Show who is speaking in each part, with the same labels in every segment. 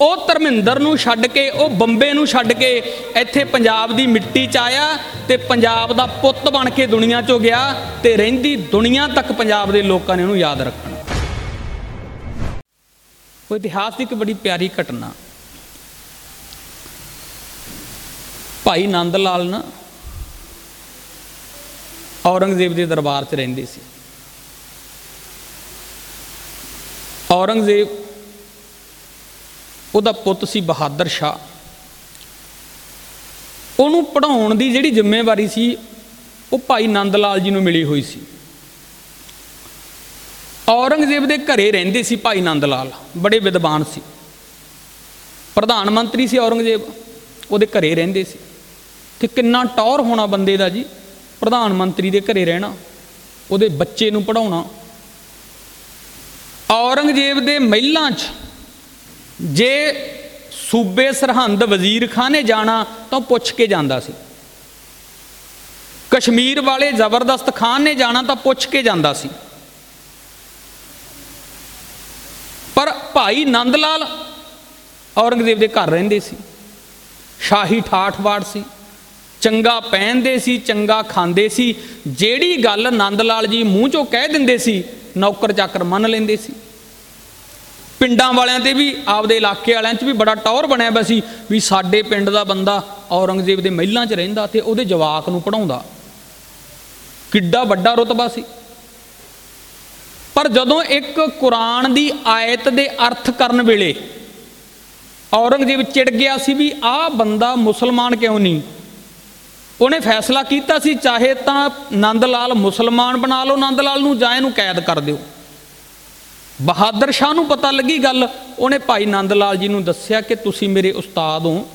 Speaker 1: ਉਹ ਧਰਮਿੰਦਰ ਨੂੰ ਛੱਡ ਕੇ, ਉਹ ਬੰਬੇ ਨੂੰ ਛੱਡ ਕੇ ਇੱਥੇ ਪੰਜਾਬ ਦੀ ਮਿੱਟੀ 'ਚ ਆਇਆ ਤੇ ਪੰਜਾਬ ਦਾ ਪੁੱਤ ਬਣ ਕੇ ਦੁਨੀਆ 'ਚੋਂ ਗਿਆ ਤੇ ਰਹਿੰਦੀ ਦੁਨੀਆ ਤੱਕ ਪੰਜਾਬ ਦੇ ਲੋਕਾਂ ਨੇ ਉਹਨੂੰ ਯਾਦ ਰੱਖਣਾ। ਉਹ ਇਤਿਹਾਸ ਦੀ ਇੱਕ ਬੜੀ ਪਿਆਰੀ ਘਟਨਾ। ਭਾਈ ਨੰਦ ਲਾਲ ਨਾ ਔਰੰਗਜ਼ੇਬ ਦੇ ਦਰਬਾਰ 'ਚ ਰਹਿੰਦੇ ਸੀ। ਔਰੰਗਜ਼ੇਬ ਉਹਦਾ ਪੁੱਤ ਸੀ ਬਹਾਦਰ ਸ਼ਾਹ। ਉਹਨੂੰ ਪੜਾਉਣ ਦੀ ਜਿਹੜੀ ਜ਼ਿੰਮੇਵਾਰੀ ਸੀ, ਉਹ ਭਾਈ ਨੰਦ ਲਾਲ ਜੀ ਨੂੰ ਮਿਲੀ ਹੋਈ ਸੀ। ਔਰੰਗਜ਼ੇਬ ਦੇ ਘਰੇ ਰਹਿੰਦੇ ਸੀ ਭਾਈ ਨੰਦ ਲਾਲ ਬੜੇ ਵਿਦਵਾਨ ਸੀ। ਪ੍ਰਧਾਨ ਮੰਤਰੀ ਸੀ ਔਰੰਗਜ਼ੇਬ, ਉਹਦੇ ਘਰੇ ਰਹਿੰਦੇ ਸੀ। ਤੇ ਕਿੰਨਾ ਟੌਰ ਹੋਣਾ ਬੰਦੇ ਦਾ ਜੀ, ਪ੍ਰਧਾਨ ਮੰਤਰੀ ਦੇ ਘਰੇ ਰਹਿਣਾ, ਉਹਦੇ ਬੱਚੇ ਨੂੰ ਪੜਾਉਣਾ ਔਰੰਗਜ਼ੇਬ ਦੇ ਮਹਿਲਾਂ 'ਚ ਜੇ ਸੂਬੇ ਸਰਹੰਦ ਵਜ਼ੀਰ ਖਾਨ ਨੇ ਜਾਣਾ, ਤਾਂ ਪੁੱਛ ਕੇ ਜਾਂਦਾ ਸੀ। ਕਸ਼ਮੀਰ ਵਾਲੇ ਜ਼ਬਰਦਸਤ ਖਾਨ ਨੇ ਜਾਣਾ, ਤਾਂ ਪੁੱਛ ਕੇ ਜਾਂਦਾ ਸੀ। ਪਰ ਭਾਈ ਨੰਦ ਲਾਲ ਔਰੰਗਜ਼ੇਬ ਦੇ ਘਰ ਰਹਿੰਦੇ ਸੀ। ਸ਼ਾਹੀ ਠਾਠਵਾੜ ਸੀ। ਚੰਗਾ ਪਹਿਨਦੇ ਸੀ, ਚੰਗਾ ਖਾਂਦੇ ਸੀ। ਜਿਹੜੀ ਗੱਲ ਨੰਦ ਲਾਲ ਜੀ ਮੂੰਹ ਚੋਂ ਕਹਿ ਦਿੰਦੇ ਸੀ, ਨੌਕਰ ਚਾਕਰ ਮੰਨ ਲੈਂਦੇ ਸੀ। ਪਿੰਡਾਂ ਵਾਲਿਆਂ ਤੇ ਵੀ, ਆਪਦੇ ਇਲਾਕੇ ਵਾਲਿਆਂ 'ਚ ਵੀ ਬੜਾ ਟੌਰ ਬਣਿਆ ਪਿਆ ਸੀ ਵੀ ਸਾਡੇ ਪਿੰਡ ਦਾ ਬੰਦਾ ਔਰੰਗਜ਼ੇਬ ਦੇ ਮਹਿਲਾਂ 'ਚ ਰਹਿੰਦਾ ਤੇ ਉਹਦੇ ਜਵਾਕ ਨੂੰ ਪੜਾਉਂਦਾ ਕਿੱਡਾ ਵੱਡਾ ਰਤਬਾ ਸੀ। ਪਰ ਜਦੋਂ ਇੱਕ ਕੁਰਾਨ ਦੀ ਆਇਤ ਦੇ ਅਰਥ ਕਰਨ ਵੇਲੇ ਔਰੰਗਜ਼ੇਬ ਚਿੜ ਗਿਆ ਸੀ ਵੀ ਆਹ ਬੰਦਾ ਮੁਸਲਮਾਨ ਕਿਉਂ ਨਹੀਂ? ਉਹਨੇ ਫੈਸਲਾ ਕੀਤਾ ਸੀ, ਚਾਹੇ ਤਾਂ ਨੰਦ ਲਾਲ ਮੁਸਲਮਾਨ ਬਣਾ ਲਓ, ਨੰਦ ਲਾਲ ਨੂੰ ਜਾਂ ਇਹਨੂੰ ਕੈਦ ਕਰ ਦਿਓ। ਬਹਾਦਰ ਸ਼ਾਹ ਨੂੰ ਪਤਾ ਲੱਗੀ ਗੱਲ। ਉਹਨੇ ਭਾਈ ਨੰਦ ਲਾਲ ਜੀ ਨੂੰ ਦੱਸਿਆ ਕਿ ਤੁਸੀਂ ਮੇਰੇ ਉਸਤਾਦ ਹੋ।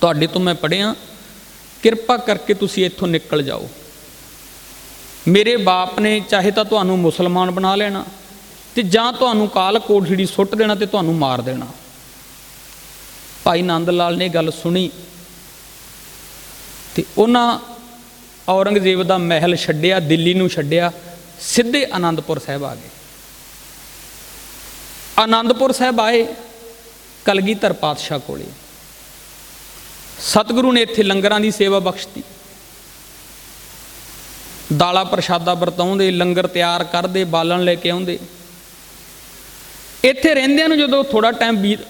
Speaker 1: ਤੁਹਾਡੇ ਤੋਂ ਮੈਂ ਪੜ੍ਹਿਆ। ਕਿਰਪਾ ਕਰਕੇ ਤੁਸੀਂ ਇੱਥੋਂ ਨਿਕਲ ਜਾਓ। ਮੇਰੇ ਬਾਪ ਨੇ ਚਾਹੇ ਤਾਂ ਤੁਹਾਨੂੰ ਮੁਸਲਮਾਨ ਬਣਾ ਲੈਣਾ ਤੇ ਜਾਂ ਤੁਹਾਨੂੰ ਕਾਲ ਕੋਠੜੀ ਸੁੱਟ ਦੇਣਾ ਤੇ ਤੁਹਾਨੂੰ ਮਾਰ ਦੇਣਾ। ਭਾਈ ਨੰਦ ਲਾਲ ਨੇ ਗੱਲ ਸੁਣੀ ਤੇ ਉਹਨਾਂ ਔਰੰਗਜ਼ੇਬ ਦਾ ਮਹਿਲ ਛੱਡਿਆ, ਦਿੱਲੀ ਨੂੰ ਛੱਡਿਆ, ਸਿੱਧੇ ਆਨੰਦਪੁਰ ਸਾਹਿਬ ਆ ਗਏ। ਆਨੰਦਪੁਰ ਸਾਹਿਬ ਆਏ, ਕਲਗੀਧਰ ਪਾਤਸ਼ਾਹ ਕੋਲੇ। ਸਤਿਗੁਰੂ ਨੇ ਇੱਥੇ ਲੰਗਰਾਂ ਦੀ ਸੇਵਾ ਬਖਸ਼ਤੀ। ਦਾਲਾ ਪ੍ਰਸ਼ਾਦਾ ਵਰਤਾਉਂਦੇ, ਲੰਗਰ ਤਿਆਰ ਕਰਦੇ, ਬਾਲਣ ਲੈ ਕੇ ਆਉਂਦੇ। ਇੱਥੇ ਰਹਿੰਦਿਆਂ ਨੂੰ ਜਦੋਂ ਥੋੜਾ ਟਾਈਮ ਬੀਤ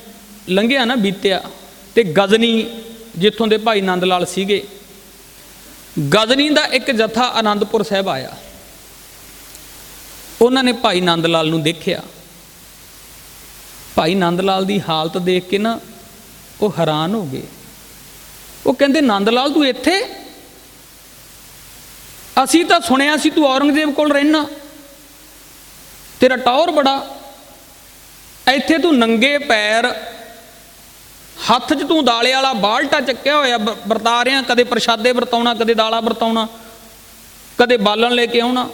Speaker 1: ਲੰਘਿਆ ਨਾ ਬੀਤਿਆ, ਤੇ ਗਜ਼ਨੀ ਜਿੱਥੋਂ ਦੇ ਭਾਈ ਨੰਦ ਲਾਲ ਸੀਗੇ, ਗਜ਼ਨੀ ਦਾ ਇੱਕ ਜਥਾ ਆਨੰਦਪੁਰ ਸਾਹਿਬ ਆਇਆ। ਉਹਨਾਂ ਨੇ ਭਾਈ ਨੰਦ ਲਾਲ ਨੂੰ ਦੇਖਿਆ। ਭਾਈ ਨੰਦ ਲਾਲ ਦੀ ਹਾਲਤ ਦੇਖ ਕੇ ਨਾ ਉਹ ਹੈਰਾਨ ਹੋ ਗਏ। ਉਹ ਕਹਿੰਦੇ ਨੰਦ ਲਾਲ ਤੂੰ ਇੱਥੇ? ਅਸੀਂ ਤਾਂ ਸੁਣਿਆ ਸੀ ਤੂੰ ਔਰੰਗਜ਼ੇਬ ਕੋਲ ਰਹਿਣਾ ਤੇਰਾ ਟੌਰ ਬੜਾ। ਇੱਥੇ ਤੂੰ ਨੰਗੇ ਪੈਰ, ਹੱਥ 'ਚ ਤੂੰ ਦਾਲੇ ਵਾਲਾ ਬਾਲਟਾ ਚੱਕਿਆ ਹੋਇਆ ਬ- ਵਰਤਾ ਰਿਆਂ ਕਦੇ ਪ੍ਰਸ਼ਾਦੇ ਵਰਤਾਉਣਾ, ਕਦੇ ਦਾਲਾ ਵਰਤਾਉਣਾ, ਕਦੇ ਬਾਲਣ ਲੈ ਕੇ ਆਉਣਾ।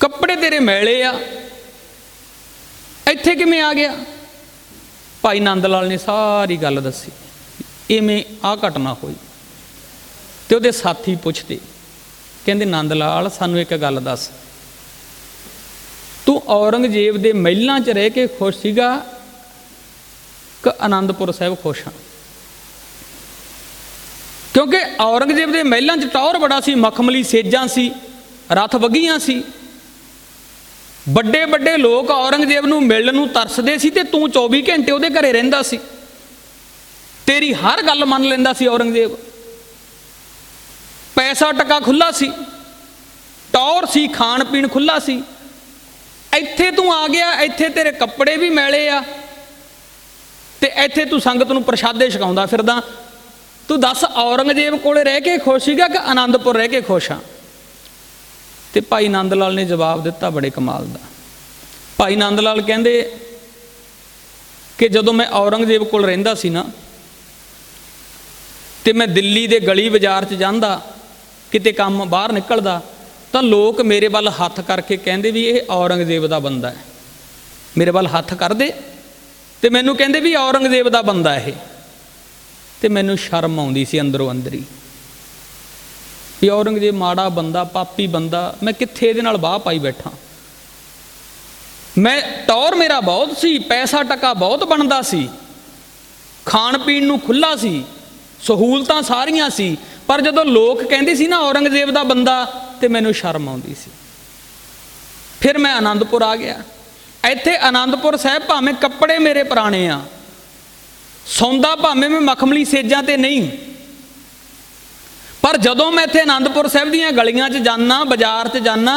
Speaker 1: ਕੱਪੜੇ ਤੇਰੇ ਮੈਲੇ ਆ। ਇੱਥੇ ਕਿਵੇਂ ਆ ਗਿਆ? ਭਾਈ ਨੰਦ ਲਾਲ ਨੇ ਸਾਰੀ ਗੱਲ ਦੱਸੀ। ਇਵੇਂ ਆ ਘਟਨਾ ਹੋਈ। ਤੇ ਉਹਦੇ ਸਾਥੀ ਪੁੱਛਦੇ, ਕਹਿੰਦੇ, ਨੰਦ ਲਾਲ, ਸਾਨੂੰ ਇੱਕ ਗੱਲ ਦੱਸ। ਤੂੰ ਔਰੰਗਜ਼ੇਬ ਦੇ ਮਹਿਲਾਂ 'ਚ ਰਹਿ ਕੇ ਖੁਸ਼ ਸੀਗਾ? ਕਿ ਆਨੰਦਪੁਰ ਸਾਹਿਬ ਖੁਸ਼ ਹਾਂ ਕਿਉਂਕਿ ਔਰੰਗਜ਼ੇਬ ਦੇ ਮਹਿਲਾਂ 'ਚ ਟੌਰ ਬੜਾ ਸੀ, ਮਖਮਲੀ ਸੇਜਾਂ ਸੀ, ਰਥ ਵਗੀਆਂ ਸੀ। ਵੱਡੇ ਵੱਡੇ ਲੋਕ ਔਰੰਗਜ਼ੇਬ ਨੂੰ ਮਿਲਣ ਨੂੰ ਤਰਸਦੇ ਸੀ ਤੇ ਤੂੰ 24 ਘੰਟੇ ਉਹਦੇ ਘਰੇ ਰਹਿੰਦਾ ਸੀ। ਤੇਰੀ ਹਰ ਗੱਲ ਮੰਨ ਲੈਂਦਾ ਸੀ ਔਰੰਗਜ਼ੇਬ। ਪੈਸਾ ਟਕਾ ਖੁੱਲਾ ਸੀ। ਟੌਰ ਸੀ ਖਾਣ ਪੀਣ ਖੁੱਲਾ ਸੀ। ਇੱਥੇ ਤੂੰ ਆ ਗਿਆ, ਇੱਥੇ ਤੇਰੇ ਕੱਪੜੇ ਵੀ ਮੈਲੇ ਆ। ਤੇ ਇੱਥੇ ਤੂੰ ਸੰਗਤ ਨੂੰ ਪ੍ਰਸ਼ਾਦੇ ਛਕਾਉਂਦਾ ਫਿਰਦਾ। ਤੂੰ ਦੱਸ ਔਰੰਗਜ਼ੇਬ ਕੋਲੇ ਰਹਿ ਕੇ ਖੁਸ਼ ਸੀਗਾ ਕਿ ਆਨੰਦਪੁਰ ਰਹਿ ਕੇ ਖੁਸ਼ ਆ? ਤੇ ਭਾਈ ਨੰਦ ਲਾਲ ਨੇ ਜਵਾਬ ਦਿੱਤਾ ਬੜੇ ਕਮਾਲ ਦਾ। ਭਾਈ ਨੰਦ ਲਾਲ ਕਹਿੰਦੇ ਕਿ ਜਦੋਂ ਮੈਂ ਔਰੰਗਜ਼ੇਬ ਕੋਲ ਰਹਿੰਦਾ ਸੀ ਨਾ, ਤੇ ਮੈਂ ਦਿੱਲੀ ਦੇ ਗਲੀ ਬਾਜ਼ਾਰ 'ਚ ਜਾਂਦਾ, ਕਿਤੇ ਕੰਮ ਬਾਹਰ ਨਿਕਲਦਾ, ਤਾਂ ਲੋਕ ਮੇਰੇ ਵੱਲ ਹੱਥ ਕਰਕੇ ਕਹਿੰਦੇ ਵੀ ਇਹ ਔਰੰਗਜ਼ੇਬ ਦਾ ਬੰਦਾ ਹੈ। ਮੇਰੇ ਵੱਲ ਹੱਥ ਕਰਦੇ ਤੇ ਮੈਨੂੰ ਕਹਿੰਦੇ ਵੀ ਔਰੰਗਜ਼ੇਬ ਦਾ ਬੰਦਾ ਇਹ। ਤੇ ਮੈਨੂੰ ਸ਼ਰਮ ਆਉਂਦੀ ਸੀ ਅੰਦਰੋਂ ਅੰਦਰੀ। ਵੀ ਔਰੰਗਜ਼ੇਬ ਮਾੜਾ ਬੰਦਾ, ਪਾਪੀ ਬੰਦਾ, ਮੈਂ ਕਿੱਥੇ ਇਹਦੇ ਨਾਲ ਬਾਹ ਪਾਈ ਬੈਠਾ? ਮੈਂ ਟੌਰ ਮੇਰਾ ਬਹੁਤ ਸੀ, ਪੈਸਾ ਟਕਾ ਬਹੁਤ ਬਣਦਾ ਸੀ। ਖਾਣ ਪੀਣ ਨੂੰ ਖੁੱਲਾ ਸੀ, ਸਹੂਲਤਾਂ ਸਾਰੀਆਂ ਸੀ, ਪਰ ਜਦੋਂ ਲੋਕ ਕਹਿੰਦੇ ਸੀ ਨਾ ਔਰੰਗਜ਼ੇਬ ਦਾ ਬੰਦਾ, ਤੇ ਮੈਨੂੰ ਸ਼ਰਮ ਆਉਂਦੀ ਸੀ। ਫਿਰ ਮੈਂ ਆਨੰਦਪੁਰ ਆ ਗਿਆ। ਇੱਥੇ ਆਨੰਦਪੁਰ ਸਾਹਿਬ ਭਾਵੇਂ ਕੱਪੜੇ ਮੇਰੇ ਪੁਰਾਣੇ ਆ, ਸੌਂਦਾ ਭਾਵੇਂ ਮੈਂ ਮਖਮਲੀ ਸੇਜਾਂ ਤੇ ਨਹੀਂ ਪਰ ਜਦੋਂ ਮੈਂ ਇੱਥੇ ਆਨੰਦਪੁਰ ਸਾਹਿਬ ਦੀਆਂ ਗਲੀਆਂ 'ਚ ਜਾਣਾ ਬਾਜ਼ਾਰ 'ਚ ਜਾਣਾ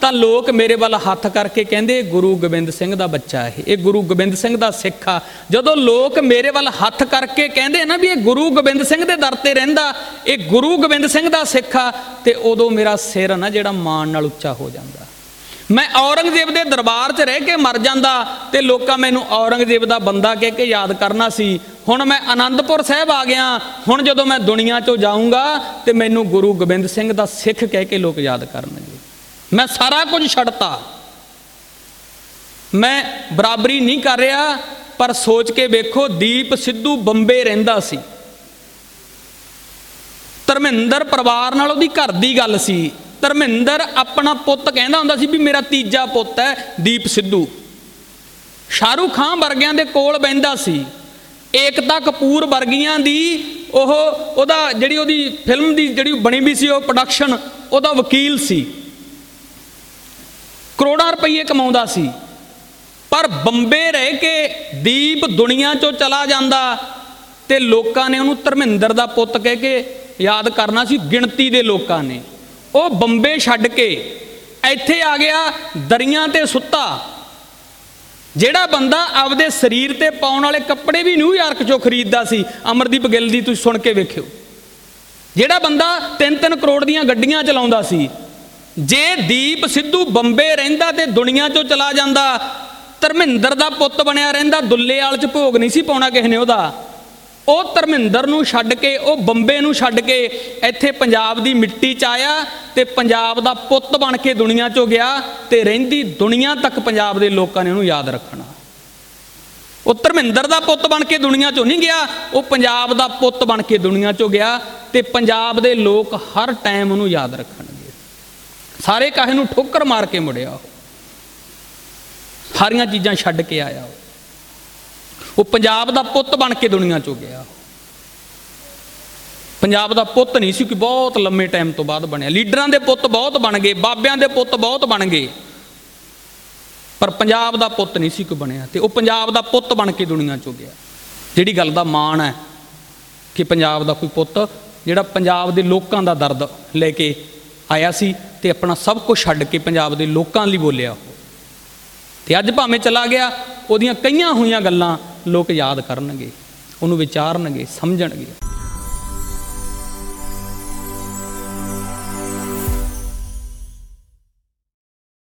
Speaker 1: ਤਾਂ ਲੋਕ ਮੇਰੇ ਵੱਲ ਹੱਥ ਕਰਕੇ ਕਹਿੰਦੇ ਇਹ ਗੁਰੂ ਗੋਬਿੰਦ ਸਿੰਘ ਦਾ ਬੱਚਾ ਇਹ ਇਹ ਗੁਰੂ ਗੋਬਿੰਦ ਸਿੰਘ ਦਾ ਸਿੱਖ ਆ। ਜਦੋਂ ਲੋਕ ਮੇਰੇ ਵੱਲ ਹੱਥ ਕਰਕੇ ਕਹਿੰਦੇ ਨਾ ਵੀ ਇਹ ਗੁਰੂ ਗੋਬਿੰਦ ਸਿੰਘ ਦੇ ਦਰ ਤੇ ਰਹਿੰਦਾ, ਇਹ ਗੁਰੂ ਗੋਬਿੰਦ ਸਿੰਘ ਦਾ ਸਿੱਖ ਆ, ਤੇ ਉਦੋਂ ਮੇਰਾ ਸਿਰ ਨਾ ਜਿਹੜਾ ਮਾਣ ਨਾਲ ਉੱਚਾ ਹੋ ਜਾਂਦਾ। ਮੈਂ ਔਰੰਗਜ਼ੇਬ ਦੇ ਦਰਬਾਰ 'ਚ ਰਹਿ ਕੇ ਮਰ ਜਾਂਦਾ ਤੇ ਲੋਕਾਂ ਮੈਨੂੰ ਔਰੰਗਜ਼ੇਬ ਦਾ ਬੰਦਾ ਕਹਿ ਕੇ ਯਾਦ ਕਰਨਾ ਸੀ। ਹੁਣ ਮੈਂ ਆਨੰਦਪੁਰ ਸਾਹਿਬ ਆ ਗਿਆ। ਹੁਣ ਜਦੋਂ ਮੈਂ ਦੁਨੀਆ 'ਚੋਂ ਜਾਊਂਗਾ ਤੇ ਮੈਨੂੰ ਗੁਰੂ ਗੋਬਿੰਦ ਸਿੰਘ ਦਾ ਸਿੱਖ ਕਹਿ ਕੇ ਲੋਕ ਯਾਦ ਕਰਨਗੇ। ਮੈਂ ਸਾਰਾ ਕੁਝ ਛੱਡਤਾ। ਮੈਂ ਬਰਾਬਰੀ ਨਹੀਂ ਕਰ ਰਿਹਾ, ਪਰ ਸੋਚ ਕੇ ਵੇਖੋ ਦੀਪ ਸਿੱਧੂ ਬੰਬੇ ਰਹਿੰਦਾ ਸੀ। ਧਰਮਿੰਦਰ ਪਰਿਵਾਰ ਨਾਲ ਉਹਦੀ ਘਰ ਦੀ ਗੱਲ ਸੀ। ਧਰਮਿੰਦਰ ਆਪਣਾ ਪੁੱਤ ਕਹਿੰਦਾ ਹੁੰਦਾ ਸੀ ਵੀ ਮੇਰਾ ਤੀਜਾ ਪੁੱਤ ਹੈ, ਦੀਪ ਸਿੱਧੂ। ਸ਼ਾਹਰੂਖ ਖਾਨ ਵਰਗਿਆਂ ਦੇ ਕੋਲ ਬੈੰਦਾ ਸੀ। ਏਕਤਾ ਕਪੂਰ ਵਰਗੀਆਂ ਦੀ ਉਹ, ਉਹਦਾ ਜਿਹੜੀ ਉਹਦੀ ਫਿਲਮ ਦੀ ਜਿਹੜੀ ਬਣੀ ਵੀ ਸੀ, ਉਹ ਪ੍ਰੋਡਕਸ਼ਨ ਉਹਦਾ ਵਕੀਲ ਸੀ। ਕਰੋੜਾਂ ਰੁਪਏ ਕਮਾਉਂਦਾ ਸੀ। ਪਰ ਬੰਬੇ ਰਹਿ ਕੇ ਦੀਪ ਦੁਨੀਆ ਚੋਂ ਚਲਾ ਜਾਂਦਾ ਤੇ ਲੋਕਾਂ ਨੇ ਉਹਨੂੰ ਧਰਮਿੰਦਰ ਦਾ ਪੁੱਤ ਕਹਿ ਕੇ ਯਾਦ ਕਰਨਾ ਸੀ, ਗਿਣਤੀ ਦੇ ਲੋਕਾਂ ਨੇ। ਉਹ ਬੰਬੇ ਛੱਡ ਕੇ ਇੱਥੇ ਆ ਗਿਆ, ਦਰੀਆਂ ਤੇ ਸੁੱਤਾ। ਜਿਹੜਾ ਬੰਦਾ ਆਪਦੇ ਸਰੀਰ ਤੇ ਪਾਉਣ ਵਾਲੇ ਕੱਪੜੇ ਵੀ ਨਿਊਯਾਰਕ ਚੋਂ ਖਰੀਦਦਾ ਸੀ, ਅਮਰਦੀਪ ਗਿੱਲ ਦੀ ਤੁਸੀਂ ਸੁਣ ਕੇ ਵੇਖਿਓ। ਜਿਹੜਾ ਬੰਦਾ 3-3 ਕਰੋੜ ਦੀਆਂ ਗੱਡੀਆਂ ਚਲਾਉਂਦਾ ਸੀ, ਜੇ ਦੀਪ ਸਿੱਧੂ ਬੰਬੇ ਰਹਿੰਦਾ ਤੇ ਦੁਨੀਆ ਚੋਂ ਚਲਾ ਜਾਂਦਾ, ਧਰਮਿੰਦਰ ਦਾ ਪੁੱਤ ਬਣਿਆ ਰਹਿੰਦਾ ਦੁੱਲੇ ਵਾਲ ਚ ਭੋਗ ਨਹੀਂ ਸੀ ਪਾਉਣਾ ਕਿਸੇ ਨੇ ਉਹਦਾ। ਉਹ ਧਰਮਿੰਦਰ ਨੂੰ ਛੱਡ ਕੇ, ਉਹ ਬੰਬੇ ਨੂੰ ਛੱਡ ਕੇ ਇੱਥੇ ਪੰਜਾਬ ਦੀ ਮਿੱਟੀ 'ਚ ਆਇਆ ਤੇ ਪੰਜਾਬ ਦਾ ਪੁੱਤ ਬਣ ਕੇ ਦੁਨੀਆ 'ਚੋਂ ਗਿਆ ਤੇ ਰਹਿੰਦੀ ਦੁਨੀਆ ਤੱਕ ਪੰਜਾਬ ਦੇ ਲੋਕਾਂ ਨੇ ਉਹਨੂੰ ਯਾਦ ਰੱਖਣਾ। ਉਹ ਧਰਮਿੰਦਰ ਦਾ ਪੁੱਤ ਬਣ ਕੇ ਦੁਨੀਆ 'ਚੋਂ ਨਹੀਂ ਗਿਆ, ਉਹ ਪੰਜਾਬ ਦਾ ਪੁੱਤ ਬਣ ਕੇ ਦੁਨੀਆ 'ਚੋਂ ਗਿਆ ਤੇ ਪੰਜਾਬ ਦੇ ਲੋਕ ਹਰ ਟਾਈਮ ਉਹਨੂੰ ਯਾਦ ਰੱਖਣਗੇ। ਸਾਰੇ ਕਾਹੇ ਨੂੰ ਠੋਕਰ ਮਾਰ ਕੇ ਮੁੜਿਆ ਉਹ। ਸਾਰੀਆਂ ਚੀਜ਼ਾਂ ਛੱਡ ਕੇ ਆਇਆ ਉਹ। ਉਹ ਪੰਜਾਬ ਦਾ ਪੁੱਤ ਬਣ ਕੇ ਦੁਨੀਆ ਚੋਂ ਗਿਆ। ਪੰਜਾਬ ਦਾ ਪੁੱਤ ਨਹੀਂ ਸੀ ਕਿ ਬਹੁਤ ਲੰਮੇ ਟਾਈਮ ਤੋਂ ਬਾਅਦ ਬਣਿਆ। ਲੀਡਰਾਂ ਦੇ ਪੁੱਤ ਬਹੁਤ ਬਣ ਗਏ, ਬਾਬਿਆਂ ਦੇ ਪੁੱਤ ਬਹੁਤ ਬਣ ਗਏ। ਪਰ ਪੰਜਾਬ ਦਾ ਪੁੱਤ ਨਹੀਂ ਸੀ ਕੋਈ ਬਣਿਆ ਤੇ ਉਹ ਪੰਜਾਬ ਦਾ ਪੁੱਤ ਬਣ ਕੇ ਦੁਨੀਆ ਚੋਂ ਗਿਆ। ਜਿਹੜੀ ਗੱਲ ਦਾ ਮਾਣ ਹੈ ਕਿ ਪੰਜਾਬ ਦਾ ਕੋਈ ਪੁੱਤ ਜਿਹੜਾ ਪੰਜਾਬ ਦੇ ਲੋਕਾਂ ਦਾ ਦਰਦ ਲੈ ਕੇ ਆਇਆ ਸੀ ਤੇ ਆਪਣਾ ਸਭ ਕੁਝ ਛੱਡ ਕੇ ਪੰਜਾਬ ਦੇ ਲੋਕਾਂ ਲਈ ਬੋਲਿਆ ਉਹ। ਤੇ ਅੱਜ ਭਾਵੇਂ ਚਲਾ ਗਿਆ, ਉਹਦੀਆਂ ਕਈਆਂ ਹੋਈਆਂ ਗੱਲਾਂ ਲੋਕ ਯਾਦ ਕਰਨਗੇ ਉਹਨੂੰ ਵਿਚਾਰਨਗੇ ਸਮਝਣਗੇ।